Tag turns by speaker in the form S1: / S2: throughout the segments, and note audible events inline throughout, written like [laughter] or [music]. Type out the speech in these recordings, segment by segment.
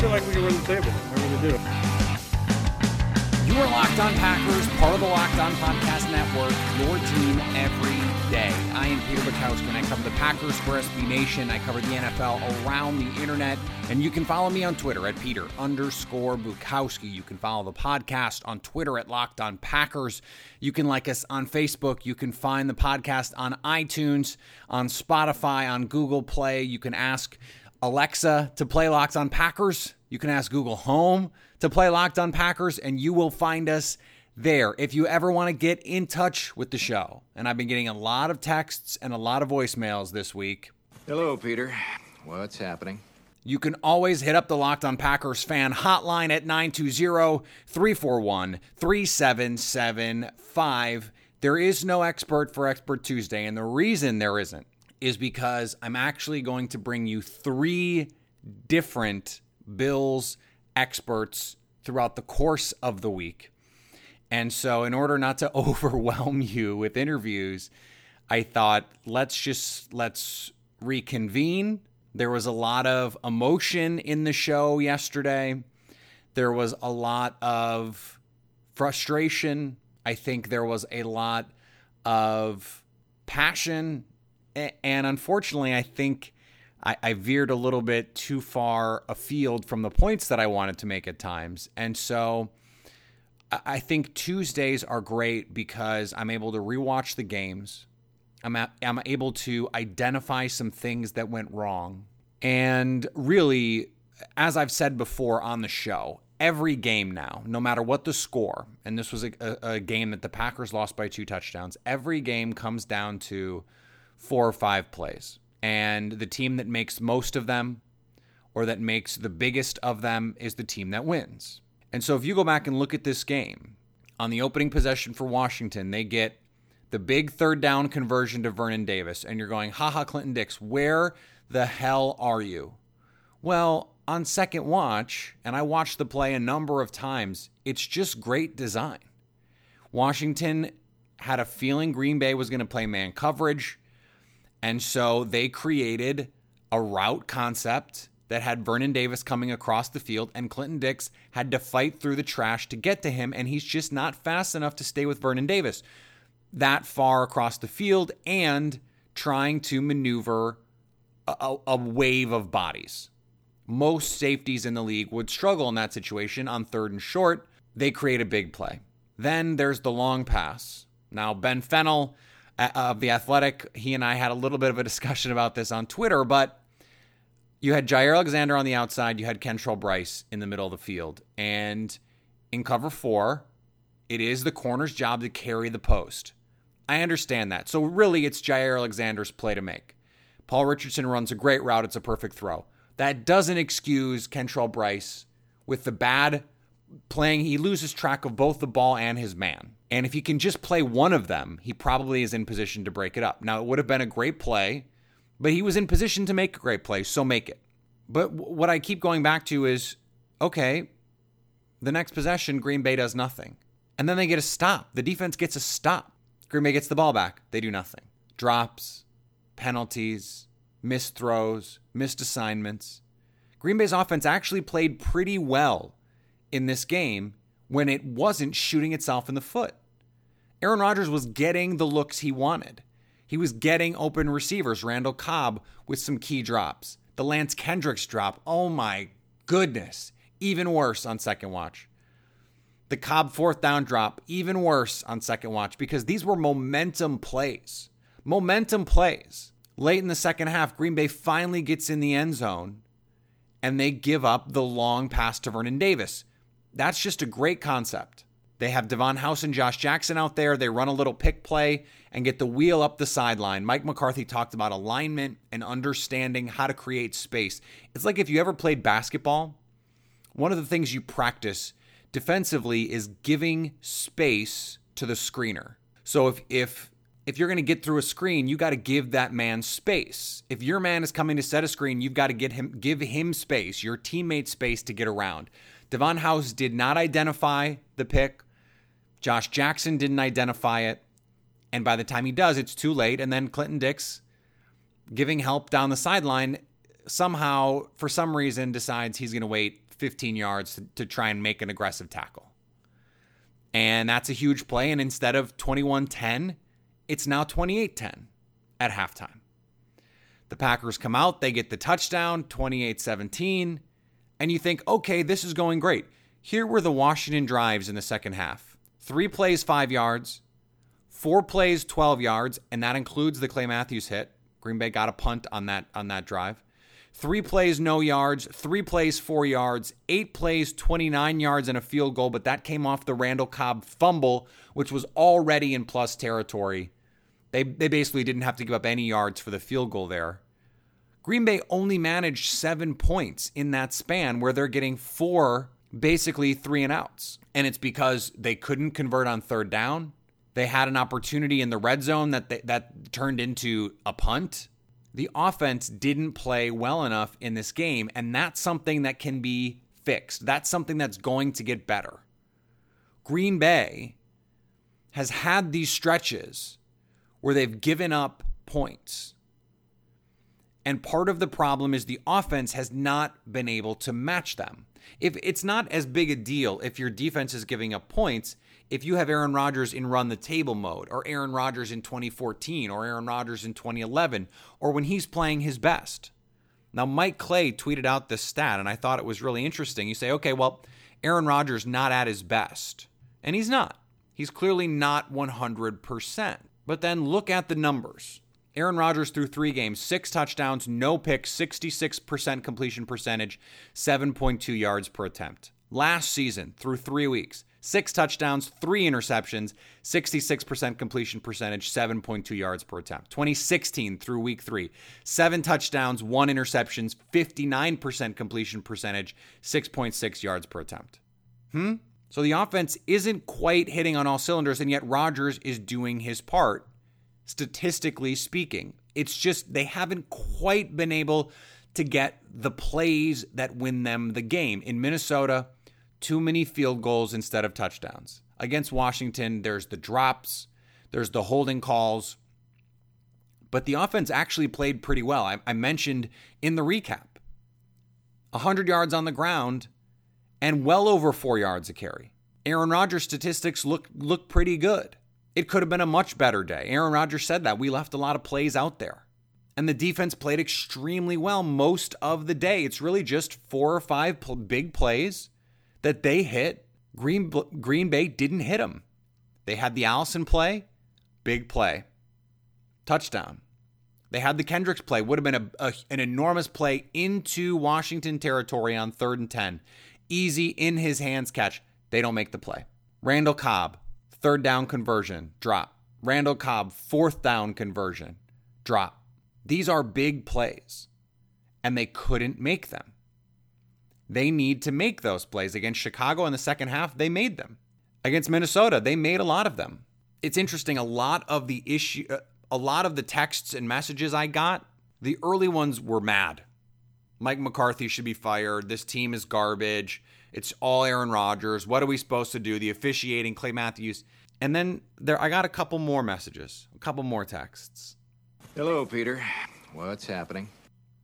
S1: Feel like we can win the table. Really do.
S2: You are Locked On Packers, part of the Locked On Podcast Network, your team every day. I am Peter Bukowski, and I cover the Packers for SB Nation. I cover the NFL around the internet, and you can follow me on Twitter at Peter underscore Bukowski. You can follow the podcast on Twitter at Locked On Packers. You can like us on Facebook. You can find the podcast on iTunes, on Spotify, on Google Play. You can ask Alexa to play Locked On Packers. You can ask Google Home to play Locked On Packers, and you will find us there. If you ever want to get in touch with the show, and I've been getting a lot of texts and a lot of voicemails this week.
S3: Hello, Peter. What's happening?
S2: You can always hit up the Locked On Packers fan hotline at 920 341 3775. There is no expert for Expert Tuesday, and the reason there isn't is because I'm actually going to bring you three different Bills experts throughout the course of the week. And so, in order not to [laughs] overwhelm you with interviews, I thought let's just let's reconvene. There was a lot of emotion in the show yesterday. There was a lot of frustration. I think there was a lot of passion. And unfortunately, I think I, I, veered a little bit too far afield from the points that I wanted to make at times. And so I think Tuesdays are great because I'm able to rewatch the games. I'm, a, I'm able to identify some things that went wrong. And really, as I've said before on the show, every game now, no matter what the score, and this was a, a, a game that the Packers lost by two touchdowns, every game comes down to four or five plays. And the team that makes most of them or that makes the biggest of them is the team that wins. And so if you go back and look at this game, on the opening possession for Washington, they get the big third down conversion to Vernon Davis, and you're going, haha, Clinton Dix, where the hell are you? Well, on second watch, and I watched the play a number of times, it's just great design. Washington had a feeling Green Bay was going to play man coverage. And so they created a route concept that had Vernon Davis coming across the field, and Clinton Dix had to fight through the trash to get to him, and he's just not fast enough to stay with Vernon Davis that far across the field and trying to maneuver a, a, wave of bodies. Most safeties in the league would struggle in that situation on third and short. They create a big play. Then there's the long pass. Now, Ben Fennell Uh, of The Athletic, he and I had a little bit of a discussion about this on Twitter, but you had Jaire Alexander on the outside, you had Kentrell Brice in the middle of the field. And in cover four, it is the corner's job to carry the post. I understand that. So really, it's Jaire Alexander's play to make. Paul Richardson runs a great route, it's a perfect throw. That doesn't excuse Kentrell Brice with the bad playing. He loses track of both the ball and his man. And if he can just play one of them, he probably is in position to break it up. Now, it would have been a great play, but he was in position to make a great play, so make it. But what I keep going back to is okay, the next possession, Green Bay does nothing. And then they get a stop. The defense gets a stop. Green Bay gets the ball back. They do nothing. Drops, penalties, missed throws, missed assignments. Green Bay's offense actually played pretty well in this game when it wasn't shooting itself in the foot. Aaron Rodgers was getting the looks he wanted. He was getting open receivers, Randall Cobb with some key drops. The Lance Kendricks drop, oh my goodness, even worse on second watch. The Cobb fourth down drop, even worse on second watch because these were momentum plays. Momentum plays. Late in the second half, Green Bay finally gets in the end zone and they give up the long pass to Vernon Davis. That's just a great concept. They have Davon House and Josh Jackson out there. They run a little pick play and get the wheel up the sideline. Mike McCarthy talked about alignment and understanding how to create space. It's like if you ever played basketball, one of the things you practice defensively is giving space to the screener. So if if if you're going to get through a screen, you got to give that man space. If your man is coming to set a screen, you've got to get him give him space, your teammate space to get around. Davon House did not identify the pick. Josh Jackson didn't identify it. And by the time he does, it's too late. And then Clinton Dix, giving help down the sideline, somehow, for some reason, decides he's going to wait 15 yards to, to try and make an aggressive tackle. And that's a huge play. And instead of 21 10, it's now 28 10 at halftime. The Packers come out, they get the touchdown, 28 17, and you think, okay, this is going great. Here were the Washington drives in the second half three plays, five yards, four plays, 12 yards, and that includes the Clay Matthews hit. Green Bay got a punt on that on that drive. Three plays, no yards. Three plays, four yards. Eight plays, 29 yards, and a field goal, but that came off the Randall Cobb fumble, which was already in plus territory. They, they basically didn't have to give up any yards for the field goal there. Green Bay only managed seven points in that span where they're getting four, basically three and outs. And it's because they couldn't convert on third down. They had an opportunity in the red zone that they, that turned into a punt. The offense didn't play well enough in this game, and that's something that can be fixed. That's something that's going to get better. Green Bay has had these stretches where they've given up points. And part of the problem is the offense has not been able to match them. If it's not as big a deal if your defense is giving up points, if you have Aaron Rodgers in run the table mode, or Aaron Rodgers in 2014, or Aaron Rodgers in 2011, or when he's playing his best. Now, Mike Clay tweeted out this stat, and I thought it was really interesting. You say, okay, well, Aaron Rodgers not at his best. And he's not. He's clearly not 100%. But then look at the numbers. Aaron Rodgers threw three games, six touchdowns, no picks, 66% completion percentage, 7.2 yards per attempt. Last season, through three weeks, six touchdowns, three interceptions, 66% completion percentage, 7.2 yards per attempt. 2016 through week three, seven touchdowns, one interceptions, 59% completion percentage, 6.6 yards per attempt. Hmm? So the offense isn't quite hitting on all cylinders, and yet Rodgers is doing his part, statistically speaking. It's just they haven't quite been able to get the plays that win them the game. In Minnesota, too many field goals instead of touchdowns. Against Washington, there's the drops, there's the holding calls. But the offense actually played pretty well. I, I mentioned in the recap 100 yards on the ground and well over four yards a carry. Aaron Rodgers' statistics look look pretty good. It could have been a much better day. Aaron Rodgers said that. We left a lot of plays out there. And the defense played extremely well most of the day. It's really just four or five pl- big plays that they hit. Green, Green Bay didn't hit them. They had the Allison play, big play, touchdown. They had the Kendricks play, would have been a, a, an enormous play into Washington territory on third and 10 easy in his hands catch. They don't make the play. Randall Cobb, third down conversion, drop. Randall Cobb, fourth down conversion, drop. These are big plays, and they couldn't make them. They need to make those plays. Against Chicago in the second half, they made them. Against Minnesota, they made a lot of them. It's interesting, a lot of the issue, uh, a lot of the texts and messages I got, the early ones were mad. Mike McCarthy should be fired. This team is garbage. It's all Aaron Rodgers. What are we supposed to do? The officiating, Clay Matthews. And then there I got a couple more messages, a couple more texts.
S3: Hello, Peter. What's happening?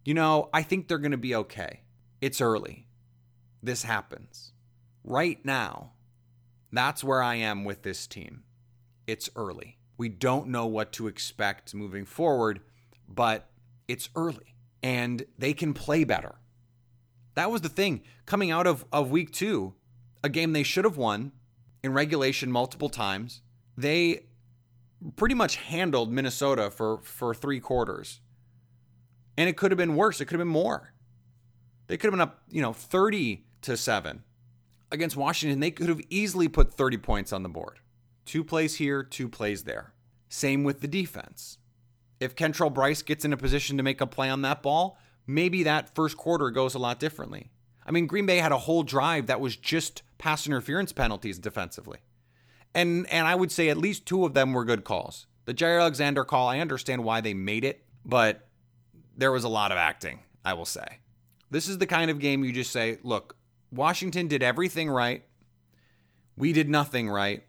S2: You know, I think they're going to be okay. It's early. This happens. Right now, that's where I am with this team. It's early. We don't know what to expect moving forward, but it's early and they can play better. That was the thing coming out of, of week two, a game they should have won in regulation multiple times. They pretty much handled Minnesota for, for three quarters. And it could have been worse. It could have been more. They could have been up, you know, 30 to 7. against Washington, they could have easily put 30 points on the board. Two plays here, two plays there. Same with the defense. If Kentrell Brice gets in a position to make a play on that ball, maybe that first quarter goes a lot differently. I mean, Green Bay had a whole drive that was just pass interference penalties defensively. And and I would say at least two of them were good calls. The Jaire Alexander call, I understand why they made it, but there was a lot of acting, I will say. This is the kind of game you just say, look, Washington did everything right. We did nothing right.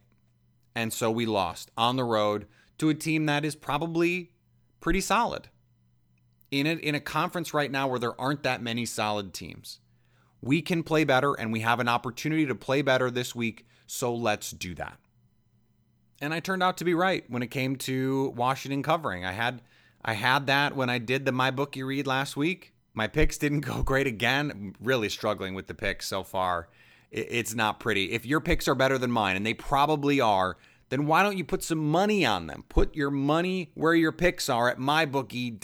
S2: And so we lost on the road to a team that is probably pretty solid. In a, in a conference right now where there aren't that many solid teams. We can play better and we have an opportunity to play better this week, so let's do that. And I turned out to be right when it came to Washington covering. I had I had that when I did the my bookie read last week. My picks didn't [laughs] go great again. I'm really struggling with the picks so far. It's not pretty. If your picks are better than mine, and they probably are, then why don't you put some money on them? Put your money where your picks are at mybookie.ag.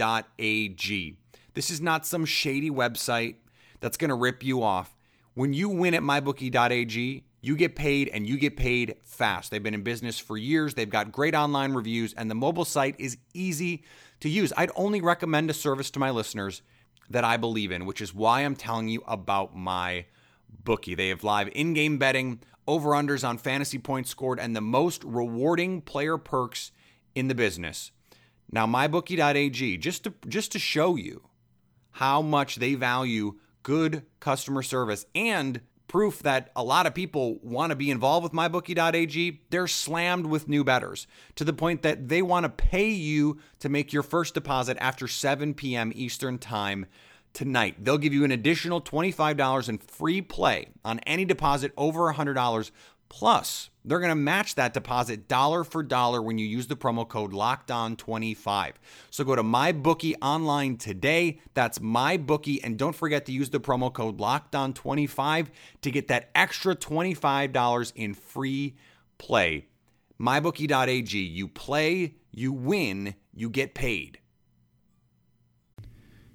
S2: This is not some shady website that's going to rip you off. When you win at mybookie.ag, you get paid and you get paid fast. They've been in business for years. They've got great online reviews and the mobile site is easy to use. I'd only recommend a service to my listeners that I believe in, which is why I'm telling you about my bookie. They have live in-game betting, over-unders on fantasy points scored and the most rewarding player perks in the business. Now mybookie.ag just to just to show you how much they value good customer service and proof that a lot of people want to be involved with mybookie.ag, they're slammed with new bettors to the point that they want to pay you to make your first deposit after 7 p.m. Eastern Time tonight. They'll give you an additional $25 in free play on any deposit over $100 Plus, they're going to match that deposit dollar for dollar when you use the promo code LOCKEDON25. So go to MyBookie online today. That's MyBookie. And don't forget to use the promo code LOCKEDON25 to get that extra $25 in free play. MyBookie.ag. You play, you win, you get paid.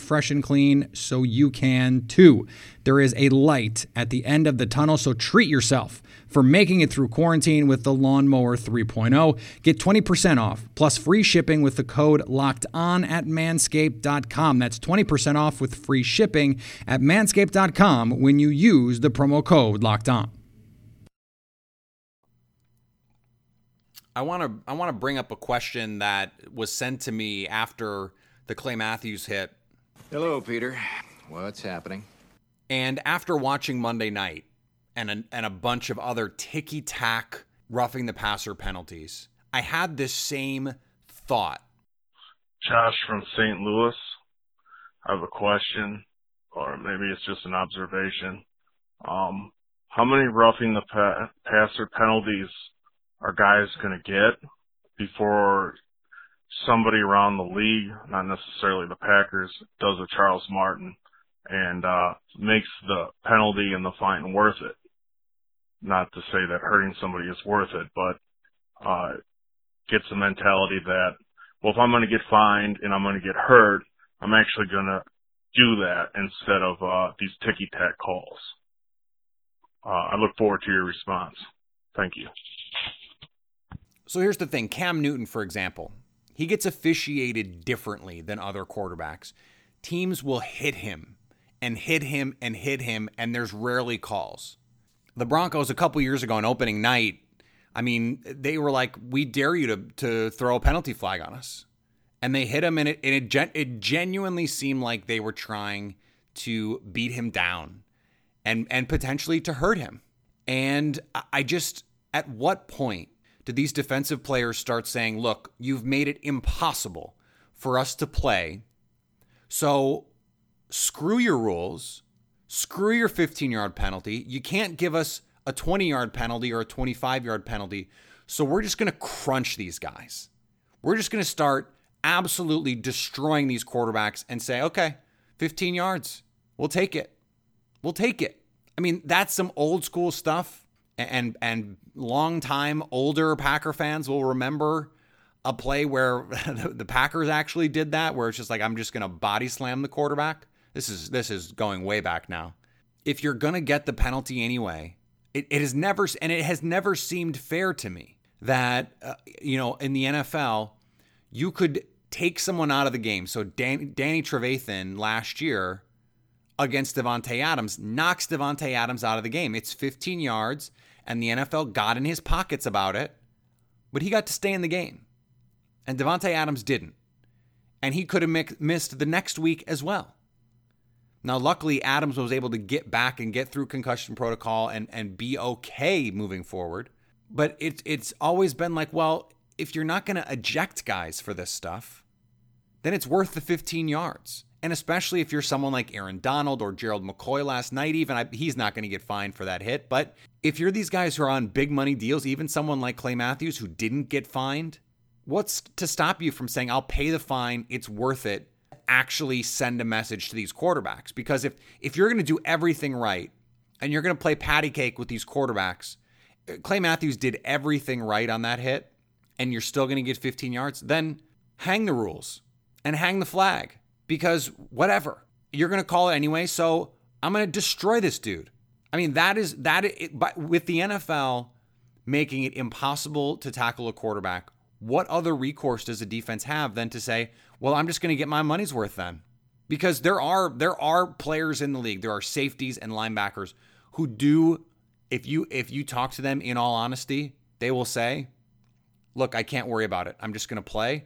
S4: fresh and clean so you can too. There is a light at the end of the tunnel, so treat yourself for making it through quarantine with the Lawnmower 3.0. Get 20% off plus free shipping with the code locked on at manscaped.com. That's 20% off with free shipping at manscaped.com when you use the promo code locked on.
S2: I want to I want to bring up a question that was sent to me after the Clay Matthews hit.
S3: Hello, Peter. What's happening?
S2: And after watching Monday night and a, and a bunch of other ticky tack roughing the passer penalties, I had this same thought.
S5: Josh from St. Louis. I have a question, or maybe it's just an observation. Um, how many roughing the pa- passer penalties are guys going to get before somebody around the league, not necessarily the Packers, does a Charles Martin and uh, makes the penalty and the fine worth it. Not to say that hurting somebody is worth it, but uh, gets the mentality that, well, if I'm going to get fined and I'm going to get hurt, I'm actually going to do that instead of uh, these ticky tack calls. Uh, I look forward to your response. Thank you.
S2: So here's the thing Cam Newton, for example, he gets officiated differently than other quarterbacks. Teams will hit him and hit him and hit him, and there's rarely calls. The Broncos, a couple years ago on opening night, I mean, they were like, "We dare you to to throw a penalty flag on us," and they hit him, and it and it, gen- it genuinely seemed like they were trying to beat him down, and and potentially to hurt him. And I just, at what point did these defensive players start saying, "Look, you've made it impossible for us to play, so screw your rules, screw your 15 yard penalty. You can't give us." a 20 yard penalty or a 25 yard penalty. So we're just going to crunch these guys. We're just going to start absolutely destroying these quarterbacks and say, okay, 15 yards, we'll take it. We'll take it. I mean, that's some old school stuff. And and long time older Packer fans will remember a play where [laughs] the Packers actually did that, where it's just like I'm just going to body slam the quarterback. This is this is going way back now. If you're going to get the penalty anyway, it, it has never and it has never seemed fair to me that uh, you know in the NFL you could take someone out of the game. So Dan, Danny Trevathan last year against Davante Adams knocks Davante Adams out of the game. It's 15 yards, and the NFL got in his pockets about it, but he got to stay in the game, and Davante Adams didn't, and he could have missed the next week as well. Now, luckily, Adams was able to get back and get through concussion protocol and, and be okay moving forward. But it, it's always been like, well, if you're not going to eject guys for this stuff, then it's worth the 15 yards. And especially if you're someone like Aaron Donald or Gerald McCoy last night, even I, he's not going to get fined for that hit. But if you're these guys who are on big money deals, even someone like Clay Matthews who didn't get fined, what's to stop you from saying, I'll pay the fine, it's worth it, actually send a message to these quarterbacks. Because if if you're going to do everything right and you're going to play patty cake with these quarterbacks, Clay Matthews did everything right on that hit, and you're still going to get 15 yards, then hang the rules and hang the flag because whatever you're going to call it anyway. So I'm going to destroy this dude. I mean that is that it, but with the NFL making it impossible to tackle a quarterback, what other recourse does a defense have than to say, well, I'm just going to get my money's worth then. Because there are there are players in the league, there are safeties and linebackers who do if you if you talk to them in all honesty, they will say, "Look, I can't worry about it. I'm just going to play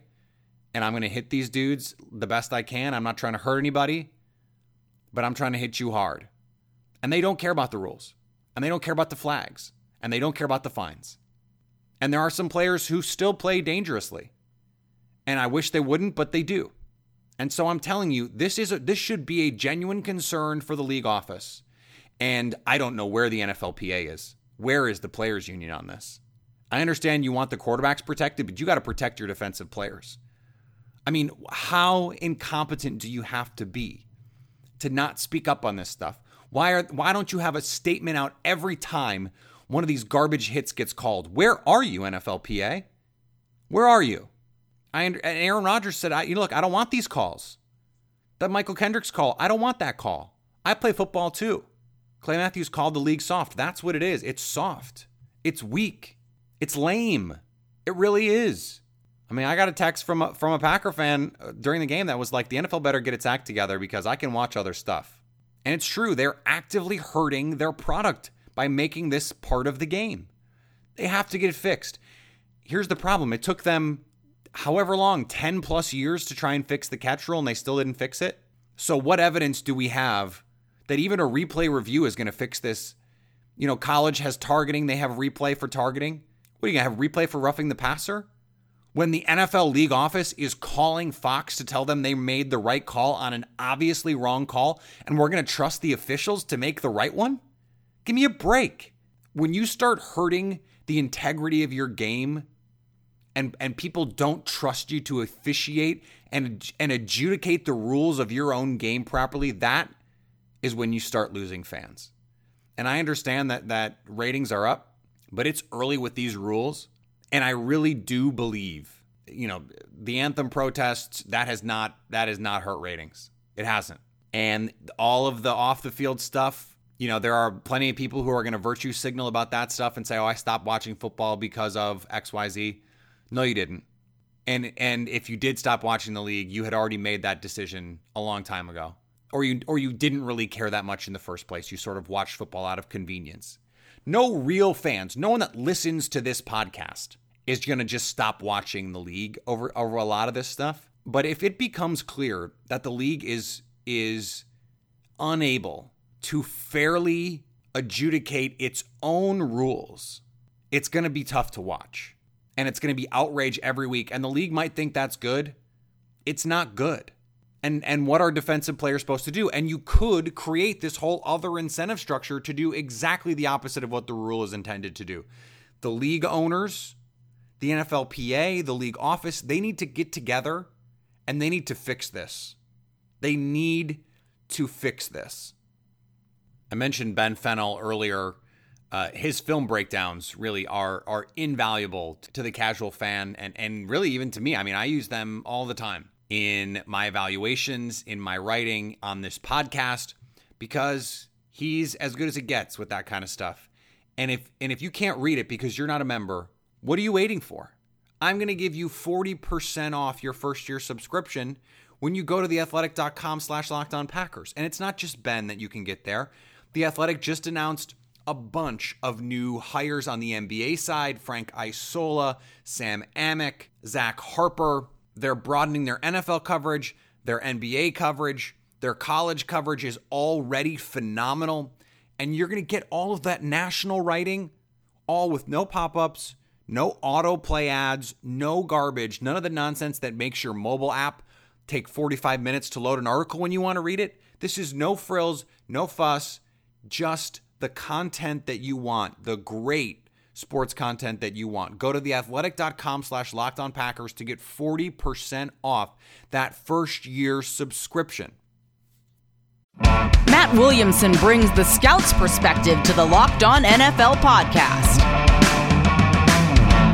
S2: and I'm going to hit these dudes the best I can. I'm not trying to hurt anybody, but I'm trying to hit you hard." And they don't care about the rules. And they don't care about the flags. And they don't care about the fines. And there are some players who still play dangerously. And I wish they wouldn't, but they do. And so I'm telling you, this is a, this should be a genuine concern for the league office. And I don't know where the NFLPA is. Where is the players union on this? I understand you want the quarterbacks protected, but you got to protect your defensive players. I mean, how incompetent do you have to be to not speak up on this stuff? Why are why don't you have a statement out every time one of these garbage hits gets called? Where are you, NFLPA? Where are you? I and Aaron Rodgers said, I, you know, look, I don't want these calls. That Michael Kendricks call, I don't want that call. I play football too. Clay Matthews called the league soft. That's what it is. It's soft. It's weak. It's lame. It really is. I mean, I got a text from a, from a Packer fan uh, during the game that was like, the NFL better get its act together because I can watch other stuff. And it's true. They're actively hurting their product by making this part of the game. They have to get it fixed. Here's the problem it took them however long, 10 plus years to try and fix the catch rule and they still didn't fix it. So, what evidence do we have that even a replay review is going to fix this? You know, college has targeting, they have replay for targeting. What are you going to have replay for roughing the passer? When the NFL league office is calling Fox to tell them they made the right call on an obviously wrong call, and we're going to trust the officials to make the right one? Give me a break. When you start hurting the integrity of your game and and people don't trust you to officiate and and adjudicate the rules of your own game properly, that is when you start losing fans. And I understand that that ratings are up, but it's early with these rules, and I really do believe, you know, the anthem protests that has not that has not hurt ratings. It hasn't. And all of the off the field stuff, you know, there are plenty of people who are going to virtue signal about that stuff and say, "Oh, I stopped watching football because of XYZ." No, you didn't. And and if you did stop watching the league, you had already made that decision a long time ago. Or you or you didn't really care that much in the first place. You sort of watched football out of convenience. No real fans, no one that listens to this podcast is going to just stop watching the league over over a lot of this stuff. But if it becomes clear that the league is is unable to fairly adjudicate its own rules, it's going to be tough to watch. And it's going to be outrage every week. And the league might think that's good. It's not good. And and what are defensive players supposed to do? And you could create this whole other incentive structure to do exactly the opposite of what the rule is intended to do. The league owners, the NFLPA, the league office, they need to get together and they need to fix this. They need to fix this. I mentioned Ben Fennell earlier. Uh, his film breakdowns really are are invaluable to the casual fan and and really even to me. I mean, I use them all the time in my evaluations, in my writing on this podcast because he's as good as it gets with that kind of stuff. And if and if you can't read it because you're not a member, what are you waiting for? I'm going to give you 40% off your first year subscription when you go to theathletic.com slash locked packers. And it's not just Ben that you can get there. The Athletic just announced a bunch of new hires on the NBA side Frank Isola, Sam Amick, Zach Harper. They're broadening their NFL coverage, their NBA coverage, their college coverage is already phenomenal. And you're going to get all of that national writing, all with no pop ups, no autoplay ads, no garbage, none of the nonsense that makes your mobile app take 45 minutes to load an article when you want to read it. This is no frills, no fuss just the content that you want, the great sports content that you want. Go to theathletic.com slash locked on Packers to get 40% off that first year subscription.
S6: Matt Williamson brings the scout's perspective to the Locked On NFL podcast.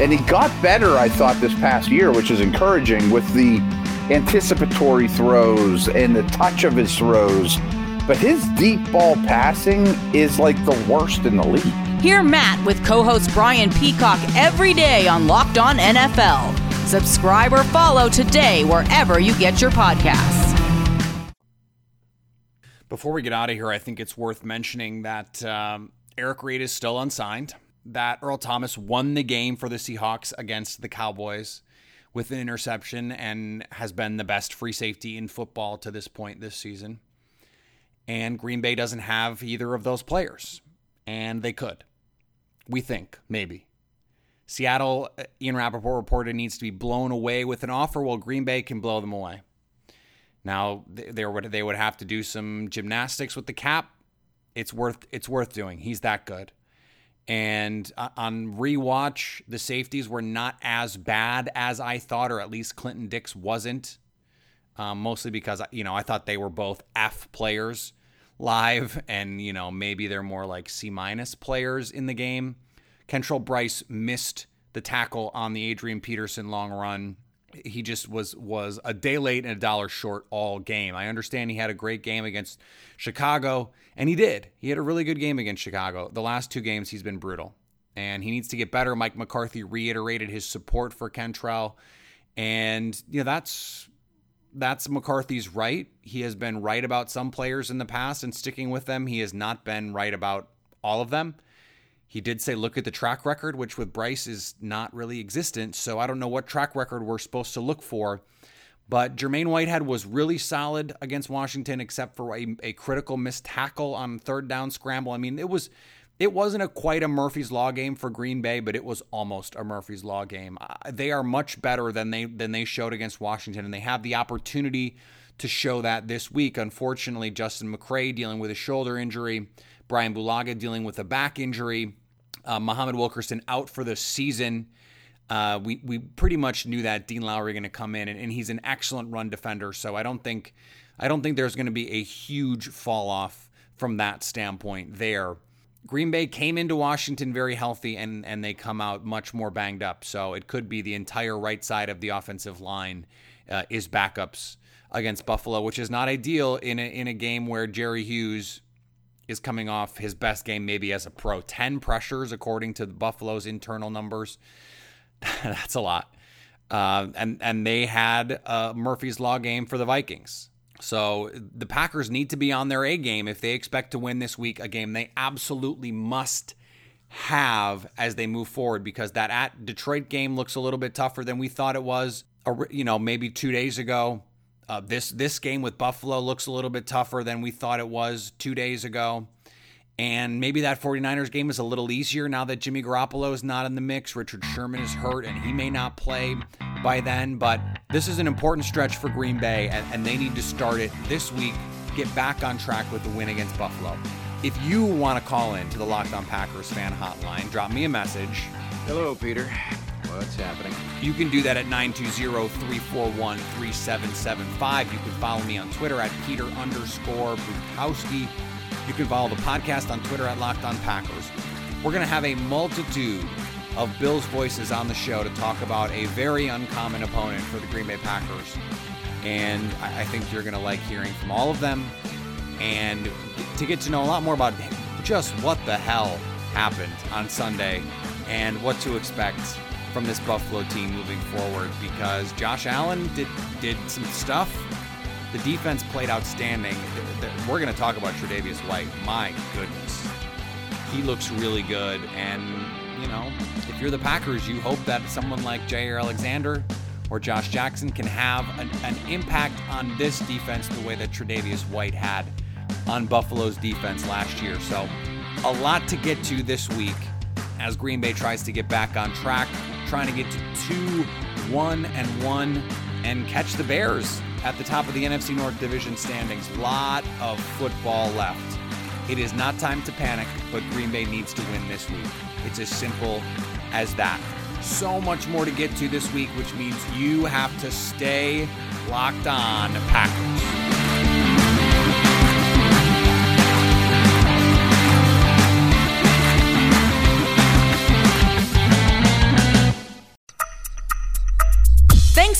S7: and he got better, I thought, this past year, which is encouraging with the anticipatory throws and the touch of his throws but his deep ball passing is like the worst in the league.
S6: Hear Matt with co host Brian Peacock every day on Locked On NFL. Subscribe or follow today wherever you get your podcasts.
S2: Before we get out of here, I think it's worth mentioning that um, Eric Reid is still unsigned, that Earl Thomas won the game for the Seahawks against the Cowboys with an interception and has been the best free safety in football to this point this season. And Green Bay doesn't have either of those players. And they could. We think, maybe. Seattle, uh, Ian Rapoport reported, needs to be blown away with an offer while Green Bay can blow them away. Now, they would, they would have to do some gymnastics with the cap. It's worth it's worth doing. He's that good. And uh, on rewatch, the safeties were not as bad as I thought, or at least Clinton Dix wasn't. Um, mostly because you know I thought they were both F players live, and you know maybe they're more like C minus players in the game. Kentrell Brice missed the tackle on the Adrian Peterson long run. He just was was a day late and a dollar short all game. I understand he had a great game against Chicago, and he did. He had a really good game against Chicago. The last two games he's been brutal, and he needs to get better. Mike McCarthy reiterated his support for Kentrell, and you know that's that's McCarthy's right. He has been right about some players in the past and sticking with them. He has not been right about all of them. He did say, look at the track record, which with Brice is not really existent. So I don't know what track record we're supposed to look for. But Jermaine Whitehead was really solid against Washington, except for a, a critical missed tackle on third down scramble. I mean, it was it wasn't a quite a Murphy's Law game for Green Bay, but it was almost a Murphy's Law game. They are much better than they than they showed against Washington, and they have the opportunity to show that this week. Unfortunately, Justin McCray dealing with a shoulder injury, Brian Bulaga dealing with a back injury, uh, Muhammad Wilkerson out for the season. Uh, we we pretty much knew that Dean Lowry going to come in, and, and he's an excellent run defender. So I don't think I don't think there's going to be a huge fall off from that standpoint there. Green Bay came into Washington very healthy and and they come out much more banged up. So it could be the entire right side of the offensive line uh, is backups against Buffalo, which is not ideal in a, in a game where Jerry Hughes is coming off his best game maybe as a pro. 10 pressures according to the Buffalo's internal numbers. [laughs] That's a lot. Uh, and and they had a Murphy's Law game for the Vikings. So the Packers need to be on their A game if they expect to win this week, a game they absolutely must have as they move forward because that at Detroit game looks a little bit tougher than we thought it was, you know, maybe 2 days ago. Uh, this this game with Buffalo looks a little bit tougher than we thought it was 2 days ago. And maybe that 49ers game is a little easier now that Jimmy Garoppolo is not in the mix. Richard Sherman is hurt and he may not play by then. But this is an important stretch for Green Bay, and, and they need to start it this week, get back on track with the win against Buffalo. If you want to call in to the Locked On Packers fan hotline, drop me a message.
S3: Hello, Peter. What's happening?
S2: You can do that at 920-341-3775. You can follow me on Twitter at Peter underscore Bukowski. You can follow the podcast on Twitter at Locked On Packers. We're going to have a multitude of Bills voices on the show to talk about a very uncommon opponent for the Green Bay Packers. And I think you're going to like hearing from all of them and to get to know a lot more about just what the hell happened on Sunday and what to expect from this Buffalo team moving forward because Josh Allen did did some stuff the defense played outstanding. We're going to talk about Tre'Davious White. My goodness, he looks really good. And you know, if you're the Packers, you hope that someone like Jaire Alexander or Josh Jackson can have an, an impact on this defense the way that Tre'Davious White had on Buffalo's defense last year. So, a lot to get to this week as Green Bay tries to get back on track, trying to get to two, one, and one, and catch the Bears at the top of the NFC North Division standings. Lot of football left. It is not time to panic, but Green Bay needs to win this week. It's as simple as that. So much more to get to this week, which means you have to stay locked on Packers.